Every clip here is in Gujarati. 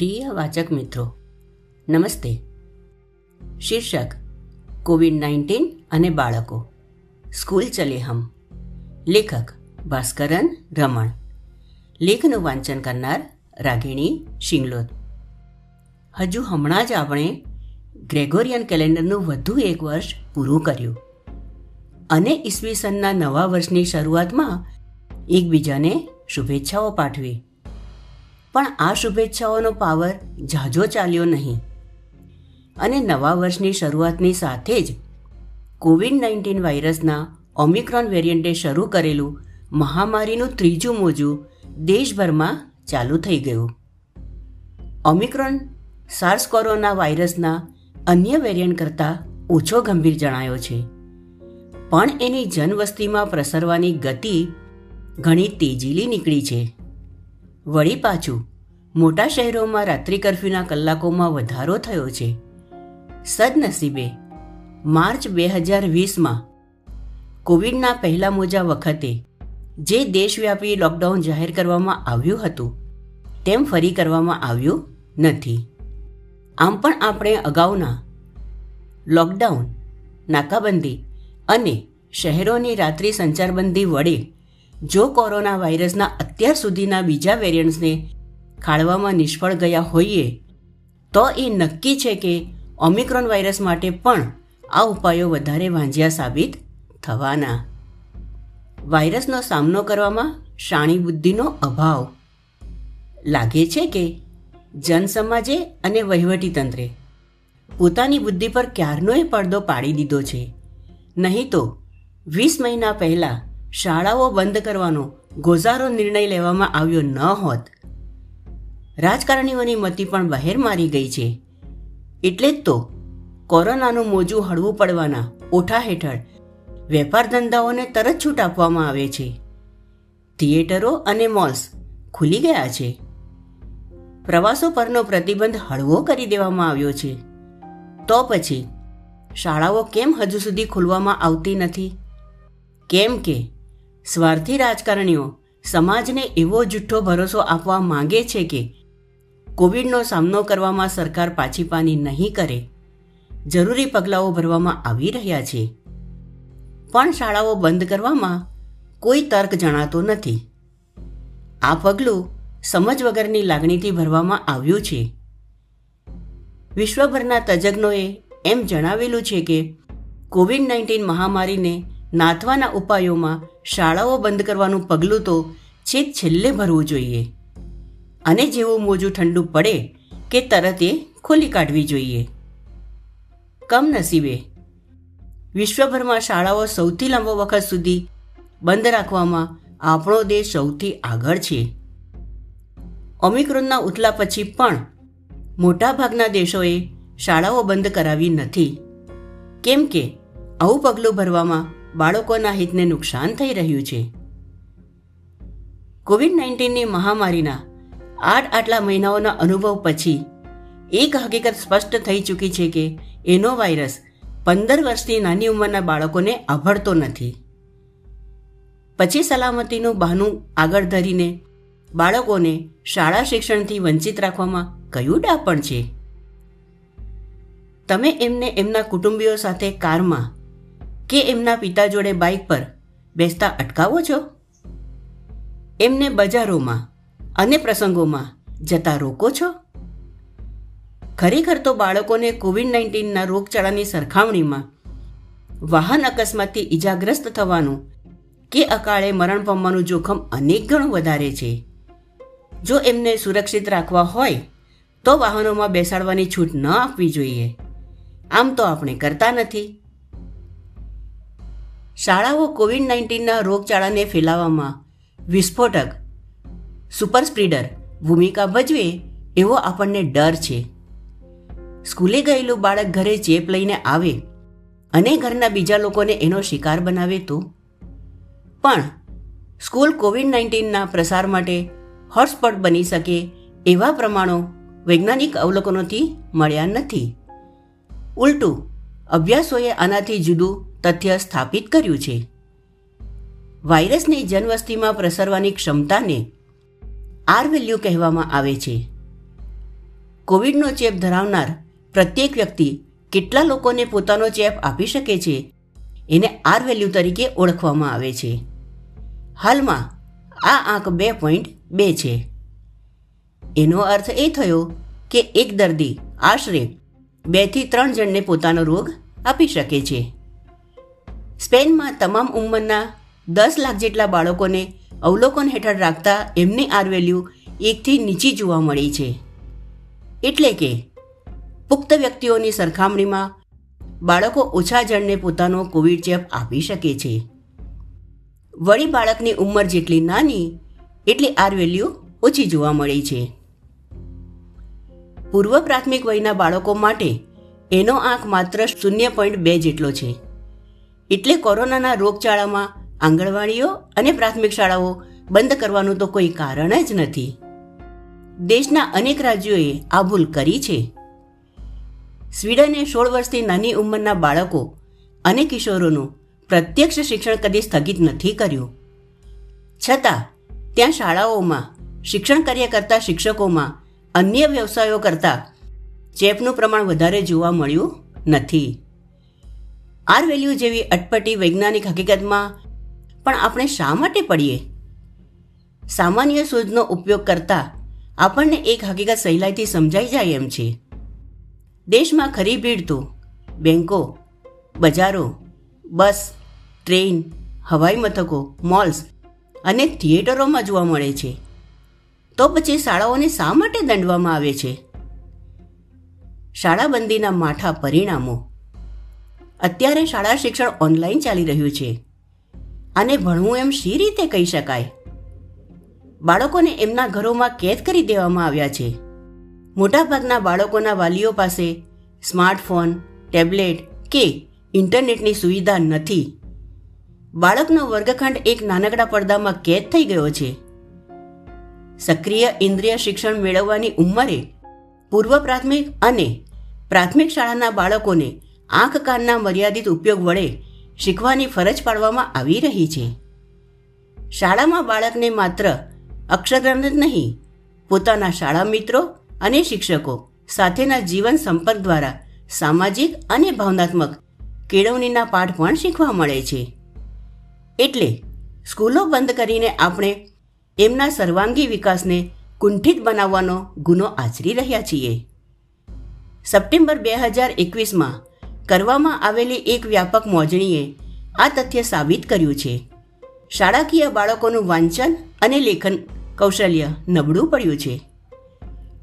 પ્રિય વાચક મિત્રો, નમસ્તે. શીર્ષક, કોવિડ નાઇન્ટીન અને બાળકો. સ્કૂલ ચલે હમ. લેખક, ભાસ્કરન રમણ. લેખનું વાંચન કરનાર, રાગિણી શિંગલોદ. હજુ હમણાં જ આપણે ગ્રેગોરિયન કેલેન્ડરનું વધુ એક વર્ષ પૂરું કર્યું. અને ઈસવીસનના નવા વર્ષની શરૂઆતમાં એકબીજાને શુભેચ્છાઓ પાઠવી. પણ આ શુભેચ્છાઓનો પાવર ઝાઝો ચાલ્યો નહીં. અને નવા વર્ષની શરૂઆતની સાથે જ કોવિડ નાઇન્ટીન વાયરસના ઓમિક્રોન વેરિયન્ટે શરૂ કરેલું મહામારીનું ત્રીજું મોજું દેશભરમાં ચાલુ થઈ ગયું. ઓમિક્રોન સાર્સ કોરોના વાયરસના અન્ય વેરિયન્ટ કરતાં ઓછો ગંભીર જણાયો છે. પણ એની જનવસ્તીમાં પ્રસરવાની ગતિ ઘણી તેજીલી નીકળી છે. વળી પાછું. મોટા શહેરોમાં રાત્રિ કર્ફ્યુના કલાકોમાં વધારો થયો છે. સદનસીબે માર્ચ બે હજાર વીસમાં કોવિડના પહેલા મોજા વખતે જે દેશવ્યાપી લોકડાઉન જાહેર કરવામાં આવ્યું હતું, તેમ ફરી કરવામાં આવ્યું નથી. આમ પણ આપણે અગાઉના લોકડાઉન, નાકાબંધી અને શહેરોની રાત્રિ સંચારબંધી વડે જો કોરોના વાયરસના અત્યાર સુધીના બીજા વેરિયન્ટ્સને ખાળવામાં નિષ્ફળ ગયા હોઈએ, તો એ નક્કી છે કે ઓમિક્રોન વાયરસ માટે પણ આ ઉપાયો વધારે વાંઝિયા સાબિત થવાના. વાયરસનો સામનો કરવામાં શાણી બુદ્ધિનો અભાવ. લાગે છે કે જનસમાજે અને વહીવટીતંત્રે પોતાની બુદ્ધિ પર ક્યારનોય પડદો પાડી દીધો છે. નહીં તો વીસ મહિના પહેલાં શાળાઓ બંધ કરવાનો ગોઝારો નિર્ણય લેવામાં આવ્યો ન હોત. રાજકારણીઓની મતી પણ બહેર મારી ગઈ છે. એટલે જ તો કોરોનાનું મોજું હળવું પડવાના ઓઠા હેઠળ વેપાર ધંધાઓને તરત છૂટ આપવામાં આવે છે. થિયેટરો અને મોલ્સ ખુલી ગયા છે. પ્રવાસો પરનો પ્રતિબંધ હળવો કરી દેવામાં આવ્યો છે. તો પછી શાળાઓ કેમ હજુ સુધી ખોલવામાં આવતી નથી? કેમ કે સ્વાર્થી રાજકારણીઓ સમાજને એવો જુઠ્ઠો ભરોસો આપવા માંગે છે કે કોવિડનો સામનો કરવામાં સરકાર પાછીપાની નહીં કરે. જરૂરી પગલાઓ ભરવામાં આવી રહ્યા છે. પણ શાળાઓ બંધ કરવામાં કોઈ તર્ક જણાતો નથી. આ પગલું સમજ વગરની લાગણીથી ભરવામાં આવ્યું છે. વિશ્વભરના તજજ્ઞોએ એમ જણાવેલું છે કે કોવિડ નાઇન્ટીન મહામારીને નાથવાના ઉપાયોમાં શાળાઓ બંધ કરવાનું પગલું તો છેક છેલ્લે ભરવું જોઈએ. અને જેવું મોજું ઠંડુ પડે કે તરત એ ખોલી કાઢવી જોઈએ. કમનસીબે વિશ્વભરમાં શાળાઓ સૌથી લાંબો વખત સુધી બંધ રાખવામાં આપણો દેશ સૌથી આગળ છે. ઓમિક્રોનના ઉથલા પછી પણ મોટાભાગના દેશોએ શાળાઓ બંધ કરાવી નથી. કેમ કે આવું પગલું ભરવામાં બાળકોના હિતને નુકસાન થઈ રહ્યું છે. કોવિડ નાઇન્ટીનની મહામારીના આઠ આટલા મહિનાઓના અનુભવ પછી એક હકીકત સ્પષ્ટ થઈ ચૂકી છે કે એનો વાયરસ પંદર વર્ષની નાની ઉંમરના બાળકોને આભળતો નથી. પછી સલામતીનું બહાનું આગળ ધરીને બાળકોને શાળા શિક્ષણથી વંચિત રાખવામાં કયું ડાપણ છે? તમે એમને એમના કુટુંબીઓ સાથે કારમાં કે એમના પિતા જોડે બાઇક પર બેસતા અટકાવો છો? એમને બજારોમાં અને પ્રસંગોમાં જતા રોકો છો? ખરેખર તો બાળકોને કોવિડ નાઇન્ટીનના રોગચાળાની સરખામણીમાં વાહન અકસ્માતથી ઈજાગ્રસ્ત થવાનું કે અકાળે મરણ પામવાનું જોખમ અનેક ગણું વધારે છે. જો એમને સુરક્ષિત રાખવા હોય, તો વાહનોમાં બેસાડવાની છૂટ ન આપવી જોઈએ. આમ તો આપણે કરતા નથી. શાળાઓ કોવિડ નાઇન્ટીનના રોગચાળાને ફેલાવવામાં વિસ્ફોટક. સુપર સ્પ્રીડર ભૂમિકા ભજવે એવો આપણને ડર છે. સ્કૂલે ગયેલું બાળક ઘરે ચેપ લઈને આવે અને ઘરના બીજા લોકોને એનો શિકાર બનાવે તો? પણ સ્કૂલ કોવિડ નાઇન્ટીનના પ્રસાર માટે હોટસ્પોટ બની શકે એવા પ્રમાણો વૈજ્ઞાનિક અવલોકનોથી મળ્યા નથી. ઉલટું અભ્યાસોએ આનાથી જુદું તથ્ય સ્થાપિત કર્યું છે. વાયરસની જનવસ્તીમાં પ્રસરવાની ક્ષમતાને આર વેલ્યુ કહેવામાં આવે છે. કોવિડનો ચેપ ધરાવનાર પ્રત્યેક વ્યક્તિ કેટલા લોકોને પોતાનો ચેપ આપી શકે છે, એને આર વેલ્યુ તરીકે ઓળખવામાં આવે છે. હાલમાં આ આંક બે પોઈન્ટ બે છે. એનો અર્થ એ થયો કે એક દર્દી આશરે બેથી ત્રણ જણને પોતાનો રોગ આપી શકે છે. સ્પેનમાં તમામ ઉંમરના દસ લાખ જેટલા બાળકોને અવલોકન હેઠળ રાખતા એમની આર વેલ્યુ એકથી નીચી જોવા મળી છે. એટલે કે, પુખ્ત વ્યક્તિઓની સરખામણીમાં બાળકો ઓછા જણને પોતાનો કોવિડ ચેપ આપી શકે છે. વળી બાળકની ઉંમર જેટલી નાની, એટલી આર વેલ્યુ ઓછી જોવા મળી છે. પૂર્વ પ્રાથમિક વયના બાળકો માટે એનો આંક માત્ર શૂન્ય પોઈન્ટ બે જેટલો છે. એટલે કોરોનાના રોગચાળામાં આંગણવાડીઓ અને પ્રાથમિક શાળાઓ બંધ કરવાનું તો કોઈ કારણ જ નથી. દેશના અનેક રાજ્યોએ આ ભૂલ કરી છે. સ્વીડને સોળ વર્ષથી નાની ઉંમરના બાળકો અને કિશોરોનું પ્રત્યક્ષ શિક્ષણ કદી સ્થગિત નથી કર્યું. છતાં, ત્યાં શાળાઓમાં શિક્ષણ કાર્ય કરતા શિક્ષકોમાં અન્ય વ્યવસાયો કરતાં ચેપનું પ્રમાણ વધારે જોવા મળ્યું નથી. આર વેલ્યુ જેવી અટપટી વૈજ્ઞાનિક હકીકતમાં પણ આપણે શા માટે પડીએ? સામાન્ય શોધનો ઉપયોગ કરતા આપણને એક હકીકત સહેલાઈથી સમજાઈ જાય એમ છે. દેશમાં ખરી ભીડ તો બેંકો, બજારો, બસ, ટ્રેન, હવાઈ મથકો, મોલ્સ અને થિયેટરોમાં જોવા મળે છે. તો પછી શાળાઓને શા માટે દંડવામાં આવે છે? શાળાબંધીના માઠા પરિણામો. અત્યારે શાળા શિક્ષણ ઓનલાઈન ચાલી રહ્યું છે. આને ભણવું એમ શી રીતે કહી શકાય? બાળકોને એમના ઘરોમાં કેદ કરી દેવામાં આવ્યા છે. મોટાભાગના બાળકોના વાલીઓ પાસે સ્માર્ટફોન, ટેબ્લેટ કે ઇન્ટરનેટની સુવિધા નથી. બાળકનો વર્ગખંડ એક નાનકડા પડદામાં કેદ થઈ ગયો છે. સક્રિય ઇન્દ્રિય શિક્ષણ મેળવવાની ઉંમરે પૂર્વ પ્રાથમિક અને પ્રાથમિક શાળાના બાળકોને આંખ કાનના મર્યાદિત ઉપયોગ વડે શીખવાની ફરજ પાડવામાં આવી રહી છે. શાળામાં બાળકને માત્ર અક્ષરગ્રંથ જ નહીં, પોતાના શાળા મિત્રો અને શિક્ષકો સાથેના જીવન સંપર્ક દ્વારા સામાજિક અને ભાવનાત્મક કેળવણીના પાઠ પણ શીખવા મળે છે. એટલે સ્કૂલો બંધ કરીને આપણે એમના સર્વાંગી વિકાસને કુંઠિત બનાવવાનો ગુનો આચરી રહ્યા છીએ. સપ્ટેમ્બર બે હજાર એકવીસમાં કરવામાં આવેલી એક વ્યાપક મોજણીએ આ તથ્ય સાબિત કર્યું છે. શાળાકીય બાળકોનું વાંચન અને લેખન કૌશલ્ય નબળું પડ્યું છે.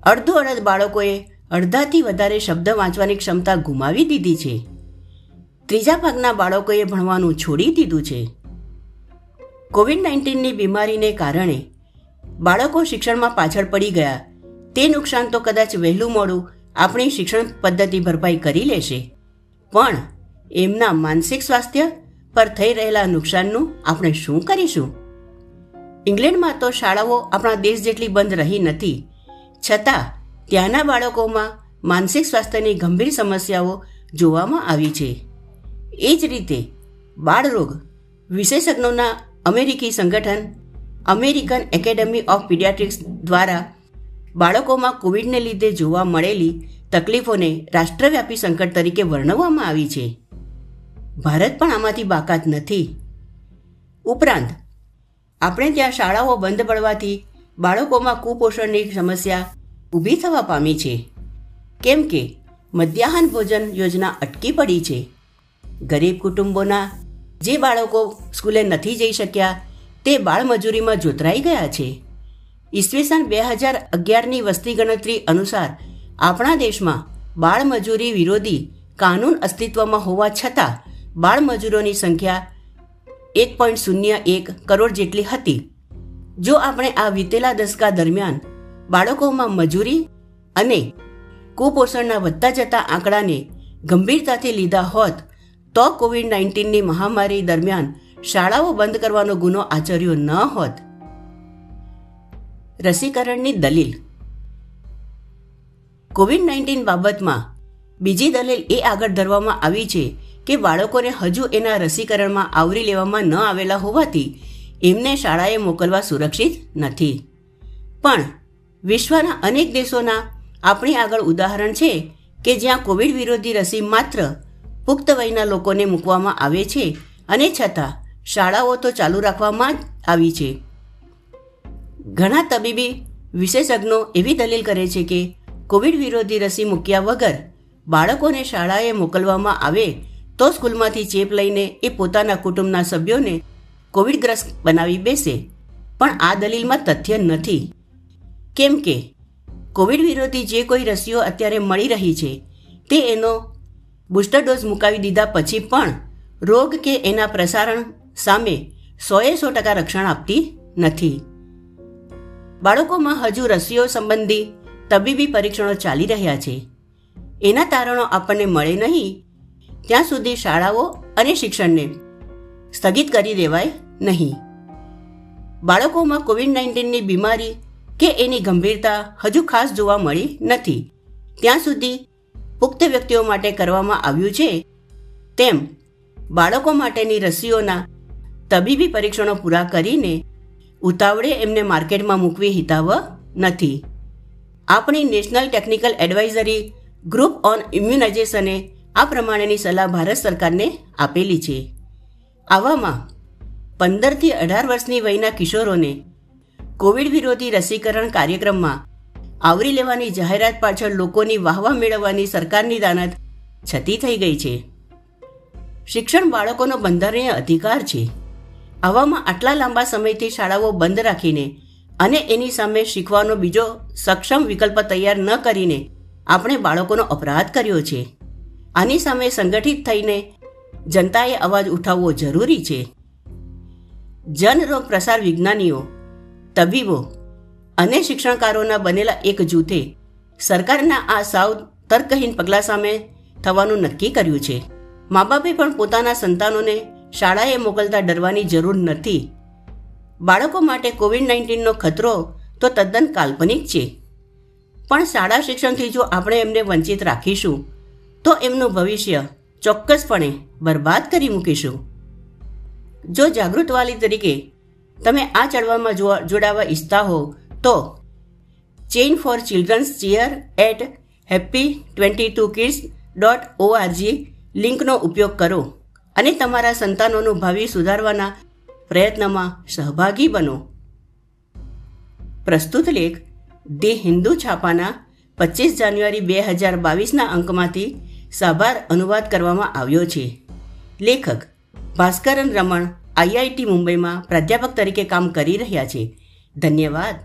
અડધો અડધ બાળકોએ અડધાથી વધારે શબ્દ વાંચવાની ક્ષમતા ગુમાવી દીધી છે. ત્રીજા ભાગના બાળકોએ ભણવાનું છોડી દીધું છે. કોવિડ નાઇન્ટીનની બીમારીને કારણે બાળકો શિક્ષણમાં પાછળ પડી ગયા. તે નુકસાન તો કદાચ વહેલું મોડું આપણી શિક્ષણ પદ્ધતિ ભરપાઈ કરી લેશે. પણ એમના માનસિક સ્વાસ્થ્ય પર થઈ રહેલા નુકસાનનું આપણે શું કરીશું? ઇંગ્લેન્ડમાં તો શાળાઓ આપણા દેશ જેટલી બંધ રહી નથી. છતાં ત્યાંના બાળકોમાં માનસિક સ્વાસ્થ્યની ગંભીર સમસ્યાઓ જોવામાં આવી છે. એ જ રીતે બાળરોગ વિશેષજ્ઞોના અમેરિકી સંગઠન, અમેરિકન એકેડેમી ઓફ પીડિયાટ્રિક્સ દ્વારા બાળકોમાં કોવિડને લીધે જોવા મળેલી તકલીફોને રાષ્ટ્રવ્યાપી સંકટ તરીકે વર્ણવવામાં આવી છે. ભારત પણ આમાંથી બાકાત નથી. ઉપરાંત, આપણે ત્યાં શાળાઓ બંધ પડવાથી બાળકોમાં કુપોષણની સમસ્યા ઊભી થવા પામી છે. કેમ કે મધ્યાહન ભોજન યોજના અટકી પડી છે. ગરીબ કુટુંબોના જે બાળકો સ્કૂલે નથી જઈ શક્યા, તે બાળમજૂરીમાં જોતરાઈ ગયા છે. ઈસવીસન બે હજાર અગિયારની વસ્તી ગણતરી અનુસાર આપણા દેશમાં બાળમજૂરી વિરોધી કાનૂન અસ્તિત્વમાં હોવા છતાં બાળમજૂરોની સંખ્યા એક પોઈન્ટ શૂન્ય એક કરોડ જેટલી હતી. જો આપણે આ વીતેલા દશકા દરમિયાન બાળકોમાં મજૂરી અને કુપોષણના વધતા જતા આંકડાને ગંભીરતાથી લીધા હોત તો કોવિડ નાઇન્ટીનની મહામારી દરમિયાન શાળાઓ બંધ કરવાનો ગુનો આચર્યો ન હોત. રસીકરણની દલીલ. કોવિડ નાઇન્ટીન બાબતમાં બીજી દલીલ એ આગળ ધરવામાં આવી છે કે બાળકોને હજુ એના રસીકરણમાં આવરી લેવામાં ન આવેલા હોવાથી એમને શાળાએ મોકલવા સુરક્ષિત નથી. પણ વિશ્વના અનેક દેશોના આપણી આગળ ઉદાહરણ છે કે જ્યાં કોવિડ વિરોધી રસી માત્ર પુખ્ત વયના લોકોને મૂકવામાં આવે છે અને છતાં શાળાઓ તો ચાલુ રાખવામાં જ આવી છે. ઘણા તબીબી વિશેષજ્ઞો એવી દલીલ કરે છે કે કોવિડ વિરોધી રસી મૂક્યા વગર બાળકોને શાળાએ મોકલવામાં આવે તો સ્કૂલમાંથી ચેપ લઈને એ પોતાના કુટુંબના સભ્યોને કોવિડગ્રસ્ત બનાવી બેસે. પણ આ દલીલમાં તથ્ય નથી. કેમ કે કોવિડ વિરોધી જે કોઈ રસીઓ અત્યારે મળી રહી છે, તે એનો બુસ્ટર ડોઝ મુકાવી દીધા પછી પણ રોગ કે એના પ્રસારણ સામે સોએ સો ટકા રક્ષણ આપતી નથી. બાળકોમાં હજુ રસીઓ સંબંધી તબીબી પરીક્ષણો ચાલી રહ્યા છે. એના તારણો આપણને મળે નહીં. ત્યાં સુધી શાળાઓ અને શિક્ષણને સ્થગિત કરી દેવાય નહીં. બાળકોમાં કોવિડ નાઇન્ટીનની બીમારી કે એની ગંભીરતા હજુ ખાસ જોવા મળી નથી. ત્યાં સુધી પુખ્ત વ્યક્તિઓ માટે કરવામાં આવ્યું છે. તેમ બાળકો માટેની રસીઓના તબીબી પરીક્ષણો પૂરા કરીને ઉતાવળે એમને માર્કેટમાં મૂકવી હિતાવ નથી. આપણી national technical advisory group on ઇમ્યુનાઇઝેશને આ પ્રમાણેની સલાહ ભારત સરકારને આપેલી છે. આવામાં પંદરથી અઢાર વર્ષની વયના કિશોરોને કોવિડ વિરોધી રસીકરણ કાર્યક્રમમાં આવરી લેવાની જાહેરાત પાછળ લોકોની વાહવા મેળવવાની સરકારની દાનત છતી થઈ ગઈ છે. શિક્ષણ બાળકોનો બંધારણીય અધિકાર છે. આવામાં આટલા લાંબા સમયથી શાળાઓ બંધ રાખીને અને એની સામે શીખવાનો બીજો સક્ષમ વિકલ્પ તૈયાર ન કરીને આપણે બાળકોનો અપરાધ કર્યો છે. આની સામે સંગઠિત થઈને જનતાએ અવાજ ઉઠાવવો જરૂરી છે. જનરોગ પ્રસાર વિજ્ઞાનીઓ, તબીબો અને શિક્ષણકારોના બનેલા એક જૂથે સરકારના આ સાવ તર્કહીન પગલાં સામે થવાનું નક્કી કર્યું છે. મા બાપે પણ પોતાના સંતાનોને શાળાએ મોકલતા ડરવાની જરૂર નથી. બાળકો માટે કોવિડ નાઇન્ટીનનો ખતરો તો તદ્દન કાલ્પનિક છે. પણ શાળા શિક્ષણથી જો આપણે એમને વંચિત રાખીશું, તો એમનું ભવિષ્ય ચોક્કસપણે બરબાદ કરી મૂકીશું. જો જાગૃત વાલી તરીકે તમે આ ચળવળમાં જોડાવા ઈચ્છતા હો તો chain for children's cheer at happy twenty two kids dot O R G લિંકનો ઉપયોગ કરો અને તમારા સંતાનોનું ભાવિ સુધારવાના પ્રયત્નમાં સહભાગી બનો. પ્રસ્તુત લેખ ધી હિન્દુ છાપાના પચીસ જાન્યુઆરી બે હજાર બાવીસના અંકમાંથી સાભાર અનુવાદ કરવામાં આવ્યો છે. લેખક ભાસ્કરન રમણ આઈઆઈટી મુંબઈમાં પ્રાધ્યાપક તરીકે કામ કરી રહ્યા છે. ધન્યવાદ.